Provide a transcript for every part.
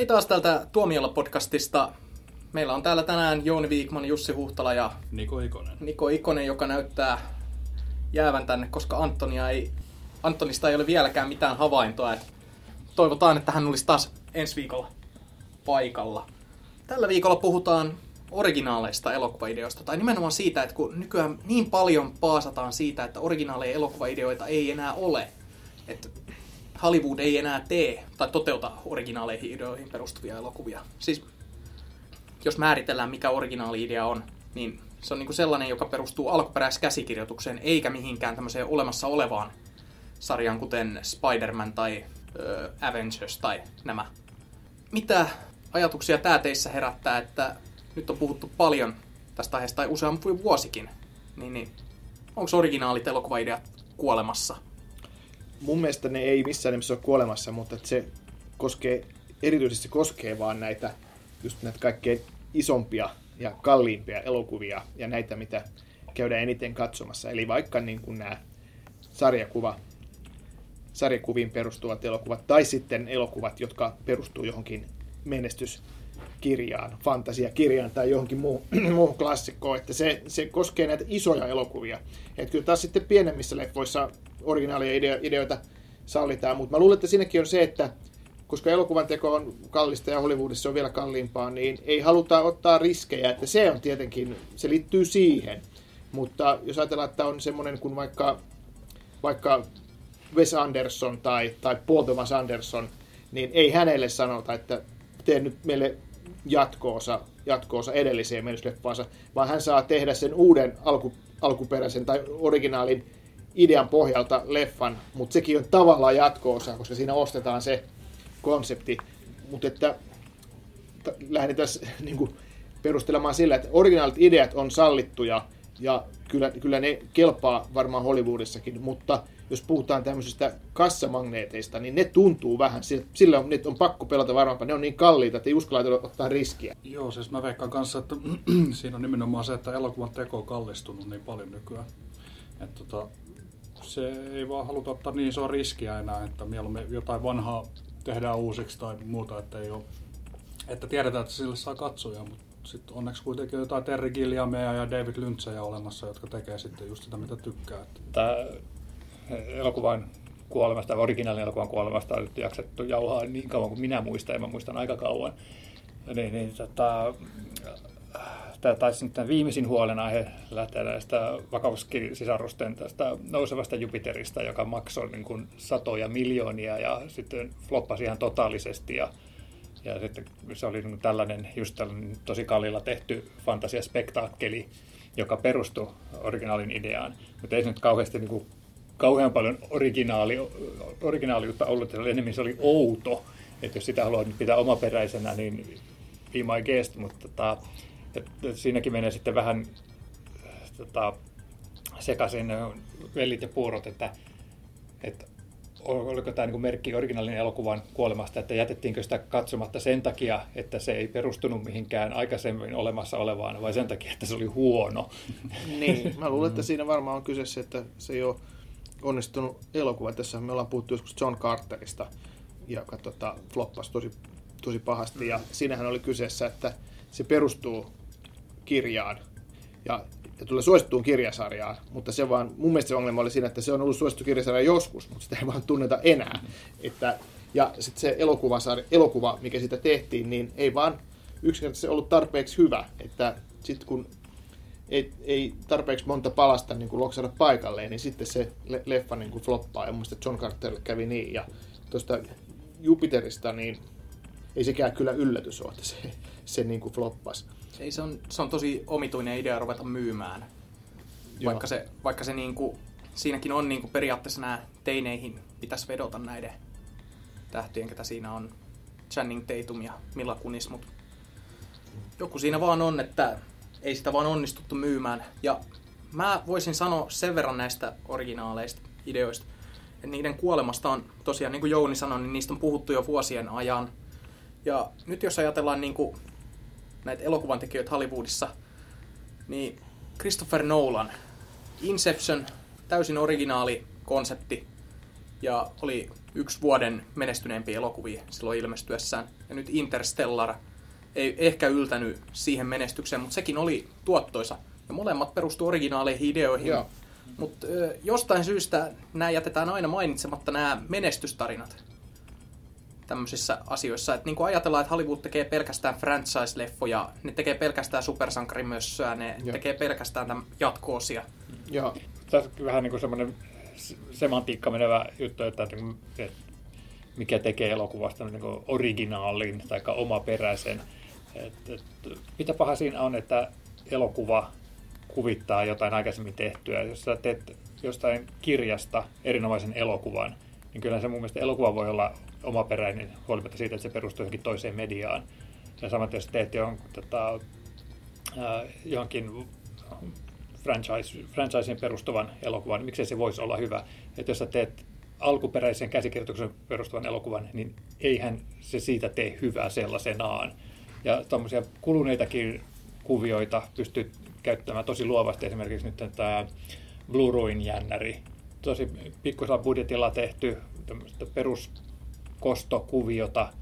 Hei taas täältä Tuomiolla-podcastista. Meillä on täällä tänään Jouni Viikman, Jussi Huhtala ja Niko Ikonen. Niko Ikonen, joka näyttää jäävän tänne, koska Antonia ei, Antonista ei ole vieläkään mitään havaintoa. Et toivotaan, että hän olisi taas ensi viikolla paikalla. Tällä viikolla puhutaan originaaleista elokuvaideoista, tai nimenomaan siitä, että kun nykyään niin paljon paasataan siitä, että originaaleja elokuvaideoita ei enää ole, että Hollywood ei enää tee tai toteuta originaaleihin ideoihin perustuvia elokuvia. Siis jos määritellään mikä originaali-idea on, niin se on niin kuin sellainen, joka perustuu alkuperäiskäsikirjoitukseen, eikä mihinkään tämmöiseen olemassa olevaan sarjaan, kuten Spider-Man tai ö, Avengers tai nämä. Mitä ajatuksia tämä teissä herättää, että nyt on puhuttu paljon tästä aiheesta, tai useampi vuosikin, niin, niin onko originaalit elokuvaideat kuolemassa? Mun mielestä ne ei missään nimessä ole kuolemassa, mutta se koskee, erityisesti se koskee vaan näitä, just näitä kaikkein isompia ja kalliimpia elokuvia ja näitä, mitä käydään eniten katsomassa. Eli vaikka niin kuin nämä sarjakuva, sarjakuviin perustuvat elokuvat tai sitten elokuvat, jotka perustuu johonkin menestyskirjaan, fantasiakirjaan tai johonkin muuhun, muuhun klassikkoon, että se, se koskee näitä isoja elokuvia. Että kyllä taas sitten pienemmissä leffoissa originaalia ideoita sallitaan, mutta mä luulen, että siinäkin on se, että koska elokuvan teko on kallista ja Hollywoodissa on vielä kalliimpaa, niin ei haluta ottaa riskejä, että se on tietenkin, se liittyy siihen. Mutta jos ajatellaan, että on semmoinen kuin vaikka, vaikka Wes Anderson tai, tai Paul Thomas Anderson, niin ei hänelle sanota, että tee nyt meille jatkoosa, jatkoosa edelliseen menestysleffaansa, vaan hän saa tehdä sen uuden alku, alkuperäisen tai originaalin idean pohjalta leffan, mutta sekin on tavallaan jatko-osa, koska siinä ostetaan se konsepti. Mutta että lähdin tässä niin kuin, perustelemaan sillä, että originaalit ideat on sallittuja ja kyllä, kyllä ne kelpaa varmaan Hollywoodissakin, mutta jos puhutaan tämmöisistä kassamagneeteista, niin ne tuntuu vähän, sillä on, on pakko pelata varmaan, ne on niin kalliita, että ei uskalla ottaa riskiä. Joo, siis mä veikkaan kanssa, että siinä on nimenomaan se, että elokuvan teko on kallistunut niin paljon nykyään. Että tota, se ei vaan haluta ottaa niin isoa riskiä enää, että mieluummin jotain vanhaa tehdään uusiksi tai muuta, että ei ole, että tiedetään, että sille saa katsoja, mutta sitten onneksi kuitenkin jotain Terry Gilliamia ja David Lynchia olemassa, jotka tekee sitten just sitä, mitä tykkää. Tämä elokuvan kuolemasta, originaalin elokuvan kuolemasta on nyt jaksettu jauhaa niin kauan kuin minä muistan, ja mä muistan aika kauan. Niin, niin tota, tämä taisi nyt viimeisin huolenaihe lähteä näistä Vakauski-sisarusten tästä nousevasta Jupiterista, joka maksoi niin kuin satoja miljoonia ja sitten floppasi ihan totaalisesti. Ja, ja sitten se oli niin tällainen, just tällainen tosi kallilla tehty fantasiaspektaakkeli, joka perustui originaalin ideaan. Mutta ei se nyt kauheasti niin kuin, kauhean paljon originaali, originaaliutta ollut, se oli enemmän se oli outo. Että jos sitä haluaa nyt pitää omaperäisenä, niin be my guest, mutta tota, että siinäkin menee sitten vähän tota, sekaisin vellit ja puurot, että, että oliko tämä niin merkki originaalinen elokuvan kuolemasta, että jätettiinkö sitä katsomatta sen takia, että se ei perustunut mihinkään aikaisemmin olemassa olevaan, vai sen takia, että se oli huono. Niin, mä luulen, että siinä varmaan on kyse se, että se ei ole onnistunut elokuva. Tässä me ollaan puhuttu joskus John Carterista, joka tota, floppasi tosi, tosi pahasti, ja siinähän oli kyseessä, että se perustuu kirjaan ja, ja tulee suosittuun kirjasarjaan, mutta se vaan, mun mielestä se ongelma oli siinä, että se on ollut suosittu kirjasarja joskus, mutta sitä ei vaan tunneta enää. Että, ja sitten se elokuvasarja, elokuva, mikä sitä tehtiin, niin ei vaan yksinkertaisesti ollut tarpeeksi hyvä, että sitten kun ei, ei tarpeeksi monta palasta niin kuin loksata paikalleen, niin sitten se le- leffa niin kuin floppaa. Ja mun John Carter kävi niin. Ja tuosta Jupiterista, niin ei sekään kyllä yllätys ole, että se, se niin kuin floppasi. Ei, se, on, se on tosi omituinen idea ruveta myymään. Joo. Vaikka se, vaikka se niinku, siinäkin on niinku periaatteessa nämä teineihin pitäisi vedota näiden tähtien, ketä siinä on. Channing Tatum ja Mila Kunis, mutta joku siinä vaan on, että ei sitä vaan onnistuttu myymään. Ja mä voisin sanoa sen verran näistä originaaleista ideoista, että niiden kuolemasta on tosiaan, niin kuin Jouni sanoi, niin niistä on puhuttu jo vuosien ajan. Ja nyt jos ajatellaan niin kuin näitä elokuvan tekijöitä Hollywoodissa, niin Christopher Nolan, Inception, täysin originaali konsepti, ja oli yksi vuoden menestyneempiä elokuvia silloin ilmestyessään. Ja nyt Interstellar ei ehkä yltänyt siihen menestykseen, mutta sekin oli tuottoisa. Ja molemmat perustu originaaleihin ideoihin. Joo. Mutta jostain syystä nämä jätetään aina mainitsematta nämä menestystarinat tämmöisissä asioissa. Että niin kuin ajatellaan, että Hollywood tekee pelkästään franchise-leffoja, ne tekee pelkästään supersankarimössöä, ne Joo. tekee pelkästään tämän jatko-osia. Joo. Tässä on vähän niin kuin semmoinen semantiikka menevä juttu, että, mikä tekee elokuvasta niin kuin originaalin tai omaperäisen. Et, et, mitä paha siinä on, että elokuva kuvittaa jotain aikaisemmin tehtyä. Jos sä teet jostain kirjasta erinomaisen elokuvan, niin kyllä se mun mielestä elokuva voi olla omaperäinen huolimatta siitä, että se perustuu johonkin toiseen mediaan. Ja samaten jos teet jon, tota, äh, johonkin franchise, franchiseen perustuvan elokuvan, niin miksei se voisi olla hyvä. Että jos sä teet alkuperäisen käsikirjoituksen perustuvan elokuvan, niin eihän se siitä tee hyvää sellaisenaan. Ja tuommoisia kuluneitakin kuvioita pystyy käyttämään tosi luovasti. Esimerkiksi nyt tämä Blue Ruin jännäri. Tosi pikkusella budjetilla tehty peruskostokuviota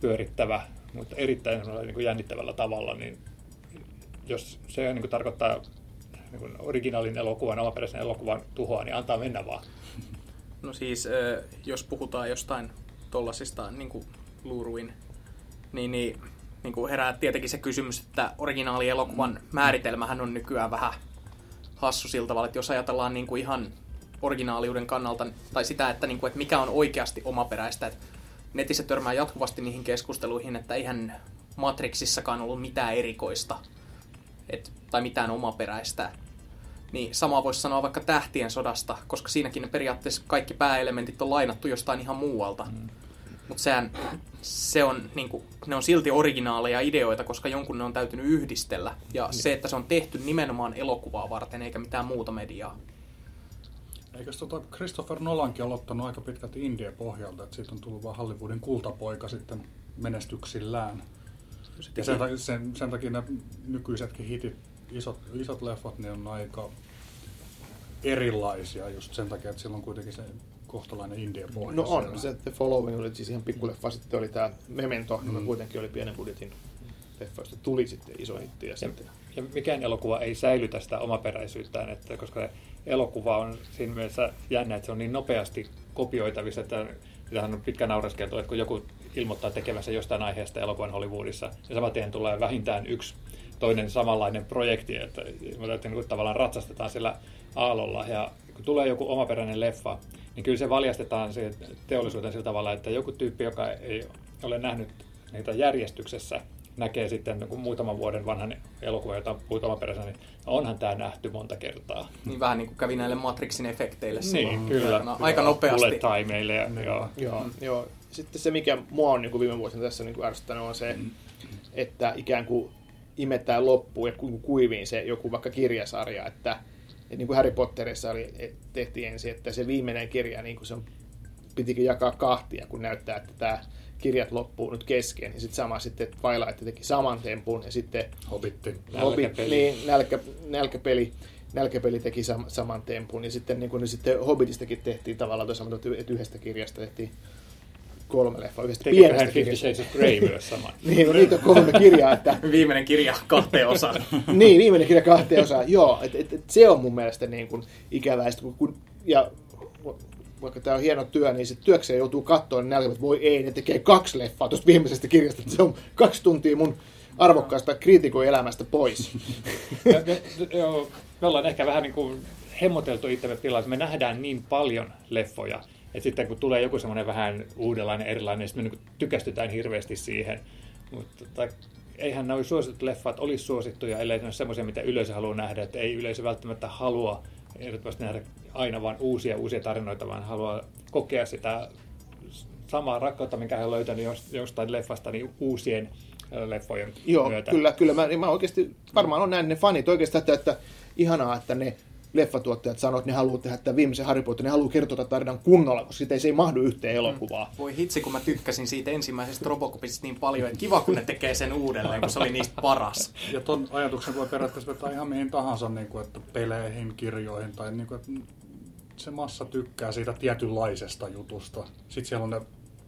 pyörittävä, mutta erittäin niin jännittävällä tavalla, niin jos se niin kuin tarkoittaa niin kuin originaalin elokuvan, omaperäisen elokuvan tuhoa, niin antaa mennä vaan. No siis, jos puhutaan jostain tollasista, niin Luuruin, niin, niin, niin kuin herää tietenkin se kysymys, että originaalielokuvan määritelmähän on nykyään vähän hassu sillä tavalla, että jos ajatellaan niin kuin ihan originaaliuden kannalta, tai sitä, että, niin kuin, että mikä on oikeasti omaperäistä, että netissä törmää jatkuvasti niihin keskusteluihin, että eihän Matrixissakaan ollut mitään erikoista, et, tai mitään omaperäistä. Niin sama voisi sanoa vaikka Tähtien sodasta, koska siinäkin ne periaatteessa kaikki pääelementit on lainattu jostain ihan muualta. Mm. Mutta sehän, se on, niinku, ne on silti originaaleja ideoita, koska jonkun ne on täytynyt yhdistellä. Ja se, että se on tehty nimenomaan elokuvaa varten, eikä mitään muuta mediaa. Eikös tota Christopher Nolankin aloittanut aika pitkälti Indien pohjalta, että siitä on tullut vaan Hollywoodin kultapoika sitten menestyksillään. Se Ja sen, takia- sen, sen takia nämä nykyisetkin hitit, isot, isot leffat, ne on aika erilaisia just sen takia, että sillä on kuitenkin se kohtalainen Indien pohja No on, siellä. se The Following oli siis ihan pikkuleffa, sitten oli tämä Memento, joka Mm. kuitenkin oli pienen budjetin leffa, josta tuli sitten iso hitti ja Ja, sitten. ja mikään elokuva ei säilytä sitä omaperäisyyttään, että koska elokuva on siinä mielessä jännä, että se on niin nopeasti kopioitavissa, että sitähän on pitkä naureskeltu, että kun joku ilmoittaa tekemässä jostain aiheesta elokuvan Hollywoodissa, niin saman tien tulee vähintään yksi toinen samanlainen projekti, että, että niin kuin tavallaan ratsastetaan sillä aallolla. Ja kun tulee joku omaperäinen leffa, niin kyllä se valjastetaan siihen teollisuuteen sillä tavalla, että joku tyyppi, joka ei ole nähnyt niitä järjestyksessä, näkee sitten niin kuin muutaman vuoden vanhan elokuvan, jota on puhuttu omaperäisenä, niin onhan tämä nähty monta kertaa. Niin vähän niin kuin kävi näille Matrixin efekteille Niin, silloin. kyllä. No, aika nopeasti. Bullet timeille ja, Niin. joo. Joo, joo. Sitten se, mikä mua on niin kuin viime vuosina tässä niin kuin ärsyttänyt, on se, että ikään kuin imetään loppuun ja ku- kuiviin se joku vaikka kirjasarja, että, että niin kuin Harry Potterissa oli, et tehtiin ensin, että se viimeinen kirja, niin kuin se on, pitikin jakaa kahtia, kun näyttää, että tämä kirjat loppuu nyt kesken. Ja sitten sama sitten Twilight teki saman tempun ja sitten Hobitti. Hobbit, Nälkäpeli. niin, nälkä, nälkäpeli, nälkäpeli teki sam, saman tempun. Ja sitten, niin kuin, niin sitten Hobbitistakin tehtiin tavallaan tuossa, että yhdestä kirjasta tehtiin kolme leffaa, yhdestä Tekikö hän pienestä Fifty kirjasta. Shades of Grey myös saman? Niin, no niitä on kolme kirjaa, että Viimeinen kirja kahteen osaan. niin, viimeinen kirja kahteen osaan, joo, et, et, et, se on mun mielestä niin kuin ikävää, Sitten kun, kun, ja vaikka tämä on hieno työ, niin sitten työkseen joutuu katsoa, niin nälkävät, voi ei, ne tekee kaksi leffaa tuosta viimeisestä kirjasta, että se on kaksi tuntia mun arvokkaasta kriitikon elämästä pois. me, me, joo, me ollaan ehkä vähän niin kuin hemmoteltu itsemme että me nähdään niin paljon leffoja, että sitten kun tulee joku semmoinen vähän uudenlainen, erilainen, niin sitten me niin tykästytään hirveästi siihen. Mutta tota, eihän nämä suositut leffat olisi suosittuja, ellei ne ole semmoisia, mitä yleisö haluaa nähdä. Että ei yleisö välttämättä halua ehdottomasti nähdä aina vain uusia uusia tarinoita, vaan haluaa kokea sitä samaa rakkautta, minkä hän on löytänyt jos- jostain leffasta, niin uusien leffojen Joo, myötä. kyllä, kyllä. Mä, mä oikeasti, varmaan on näin ne fanit oikeastaan, että, että ihanaa, että ne leffatuottajat sanoo, että ne haluaa tehdä tämän viimeisen Harry Potter, ne haluaa kertoa tarinan kunnolla, koska siitä ei, se ei mahdu yhteen elokuvaan. Voi hitsi, kun mä tykkäsin siitä ensimmäisestä Robocopista niin paljon, että kiva, kun ne tekee sen uudelleen, kun se oli niistä paras. Ja ton ajatuksen voi periaatteessa vetää ihan mihin tahansa, niin kuin, että peleihin, kirjoihin tai niin kuin, että se massa tykkää siitä tietynlaisesta jutusta. Sitten siellä on ne,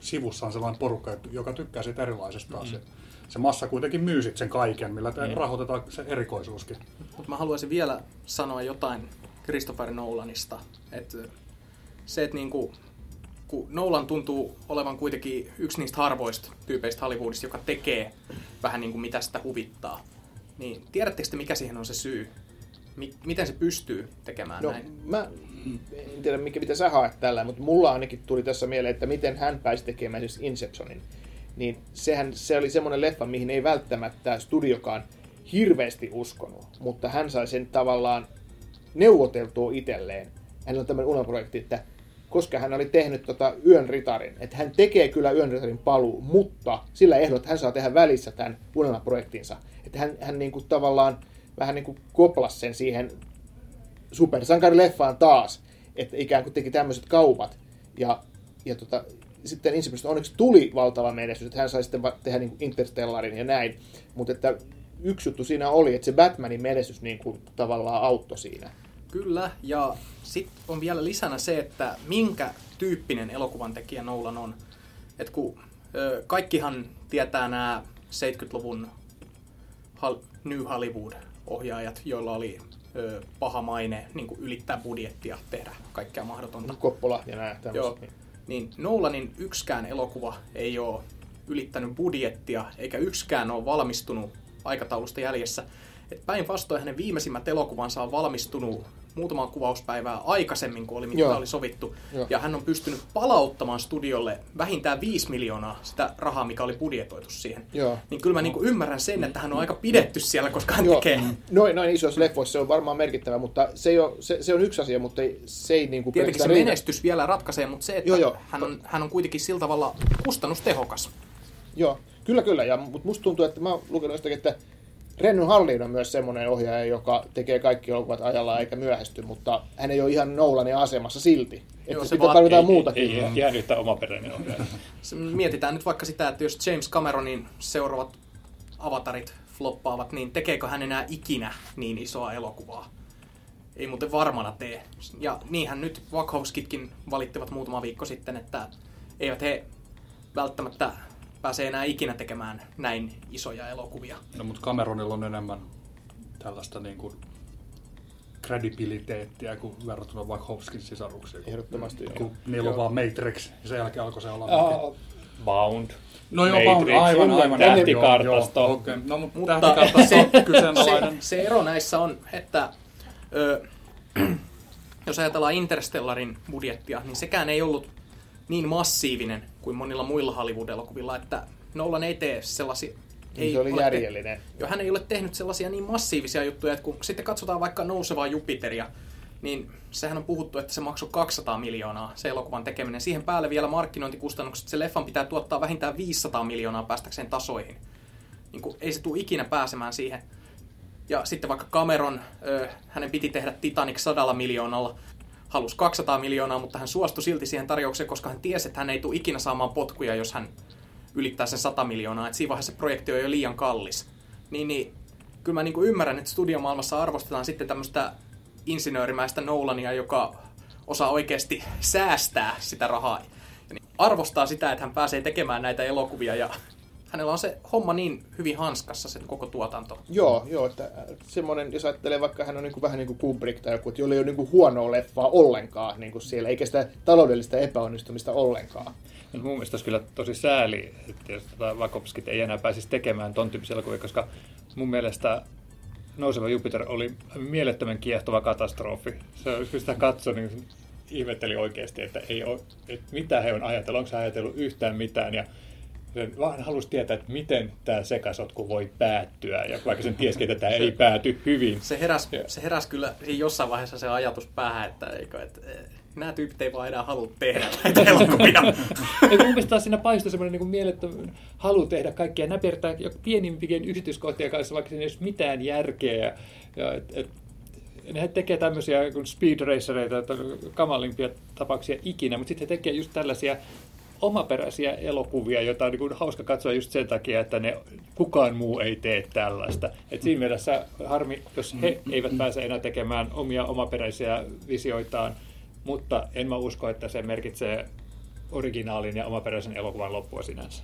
sivussa on sellainen porukka, joka tykkää siitä erilaisesta mm. asiasta. Se massa kuitenkin myy sit sen kaiken, millä te mm. rahoitetaan se erikoisuuskin. Mutta mä haluaisin vielä sanoa jotain Christopher Nolanista. Että se, että niinku, kun Nolan tuntuu olevan kuitenkin yksi niistä harvoista tyypeistä Hollywoodista, joka tekee vähän niin kuin mitä sitä huvittaa, niin tiedättekö te, mikä siihen on se syy? miten se pystyy tekemään no, näin? Mä en tiedä, mikä, mitä sä haet tällä, mutta mulla ainakin tuli tässä mieleen, että miten hän pääsi tekemään siis Inceptionin. Niin sehän se oli semmoinen leffa, mihin ei välttämättä studiokaan hirveästi uskonut, mutta hän sai sen tavallaan neuvoteltua itselleen. Hänellä on tämmöinen unelmaprojekti, että koska hän oli tehnyt tota Yön ritarin, että hän tekee kyllä Yön ritarin paluu, mutta sillä ehdolla, että hän saa tehdä välissä tämän unelmaprojektinsa. Että hän, hän niin kuin tavallaan vähän niin kuin koplas sen siihen supersankarileffaan taas, että ikään kuin teki tämmöiset kaupat. Ja, ja tota, sitten Inception onneksi tuli valtava menestys, että hän sai sitten tehdä niin Interstellarin ja näin. Mutta että yksi juttu siinä oli, että se Batmanin menestys niin kuin tavallaan auttoi siinä. Kyllä, ja sitten on vielä lisänä se, että minkä tyyppinen elokuvan tekijä Nolan on. Et kun ö, kaikkihan tietää nämä 70-luvun New Hollywood-ohjaajat, joilla oli ö, paha maine niin kuin ylittää budjettia, tehdä kaikkea mahdotonta. Koppola ja nämä Joo, niin Nolanin yksikään elokuva ei ole ylittänyt budjettia, eikä yksikään ole valmistunut aikataulusta jäljessä. Päinvastoin hänen viimeisimmät elokuvansa on valmistunut muutamaa kuvauspäivää aikaisemmin kuin oli, mitä oli sovittu. Joo. Ja hän on pystynyt palauttamaan studiolle vähintään 5 miljoonaa sitä rahaa, mikä oli budjetoitu siihen. Joo. Niin kyllä mä niin ymmärrän sen, että hän on aika pidetty siellä, koska hän Joo. tekee... Noin, noin isoissa leffoissa se on varmaan merkittävä, mutta se, ei ole, se, se on yksi asia, mutta ei, se ei niin kuin Tietenkin se riitä. menestys vielä ratkaisee, mutta se, että joo, joo. Hän, on, hän on kuitenkin sillä tavalla kustannustehokas. Joo, kyllä kyllä. Ja, mutta musta tuntuu, että mä oon lukenut jostakin, että Renny Hallin on myös semmoinen ohjaaja, joka tekee kaikki elokuvat ajalla eikä myöhästy, mutta hän ei ole ihan Nolanin asemassa silti. Että Joo, se pitää tarvitaan muutakin. Ei, ei, ihan yhtä omaperäinen ohjaaja. Mietitään nyt vaikka sitä, että jos James Cameronin seuraavat avatarit floppaavat, niin tekeekö hän enää ikinä niin isoa elokuvaa? Ei muuten varmana tee. Ja niinhän nyt Wachowskitkin valittivat muutama viikko sitten, että eivät he välttämättä pääsee enää ikinä tekemään näin isoja elokuvia. No, mutta Cameronilla on enemmän tällaista niin kuin kredibiliteettiä kuin verrattuna vaikka Hopskin sisaruksiin. Ehdottomasti mm. Kun niillä on vaan Matrix ja sen jälkeen alkoi se olla... Uh, Bound. No joo, Bound, aivan, aivan. Tähtikartasto. Okay. No, mutta, mutta tähtikartasto on kyseenalainen. Se, se ero näissä on, että ö, jos ajatellaan Interstellarin budjettia, niin sekään ei ollut niin massiivinen kuin monilla muilla Hollywood-elokuvilla, että Nolan ei tee sellaisia... Ei se oli järjellinen. Te- jo, hän ei ole tehnyt sellaisia niin massiivisia juttuja, että kun sitten katsotaan vaikka Nousevaa Jupiteria, niin sehän on puhuttu, että se maksoi 200 miljoonaa se elokuvan tekeminen. Siihen päälle vielä markkinointikustannukset. Se leffan pitää tuottaa vähintään 500 miljoonaa päästäkseen tasoihin. Niin kuin, ei se tule ikinä pääsemään siihen. Ja sitten vaikka Cameron, hänen piti tehdä Titanic sadalla miljoonalla halusi 200 miljoonaa, mutta hän suostui silti siihen tarjoukseen, koska hän tiesi, että hän ei tule ikinä saamaan potkuja, jos hän ylittää sen 100 miljoonaa. Että siinä vaiheessa se projekti on jo liian kallis. Niin, niin kyllä mä niin ymmärrän, että studiomaailmassa arvostetaan sitten tämmöistä insinöörimäistä Nolania, joka osaa oikeasti säästää sitä rahaa. Niin arvostaa sitä, että hän pääsee tekemään näitä elokuvia ja hänellä on se homma niin hyvin hanskassa, se koko tuotanto. Joo, joo että semmoinen, jos ajattelee vaikka hän on niin kuin, vähän niin kuin Kubrick tai joku, että jolla ei ole niin kuin huonoa leffaa ollenkaan niin kuin siellä, eikä sitä taloudellista epäonnistumista ollenkaan. No, mun mielestä olisi kyllä tosi sääli, että jos tota Vakopskit ei enää pääsisi tekemään ton tyyppisiä elokuvia, koska mun mielestä Nouseva Jupiter oli mielettömän kiehtova katastrofi. Se, kun sitä katsoi, niin ihmetteli oikeasti, että, ei ole, että mitä he on ajatellut, onko he ajatellut yhtään mitään. Ja vaan halusi tietää, että miten tämä sekasotku voi päättyä, ja vaikka sen tiesi, että tämä ei pääty hyvin. Se heräs, se heräs kyllä jossain vaiheessa se ajatus päähän, että, eikö, että eh, nämä tyypit ei vaan enää halua tehdä näitä elokuvia. ja mun mielestä siinä paistoi semmoinen niin mielettömän halu tehdä kaikkia näpertää pienimpien yksityiskohtien kanssa, vaikka siinä ei ole mitään järkeä. Ja, ja et, et, ne tekee tämmöisiä speed racereita, kamalimpia tapauksia ikinä, mutta sitten he tekee just tällaisia omaperäisiä elokuvia, joita on niin hauska katsoa just sen takia, että ne, kukaan muu ei tee tällaista. Et siinä mielessä harmi, jos he eivät pääse enää tekemään omia omaperäisiä visioitaan, mutta en mä usko, että se merkitsee originaalin ja omaperäisen elokuvan loppua sinänsä.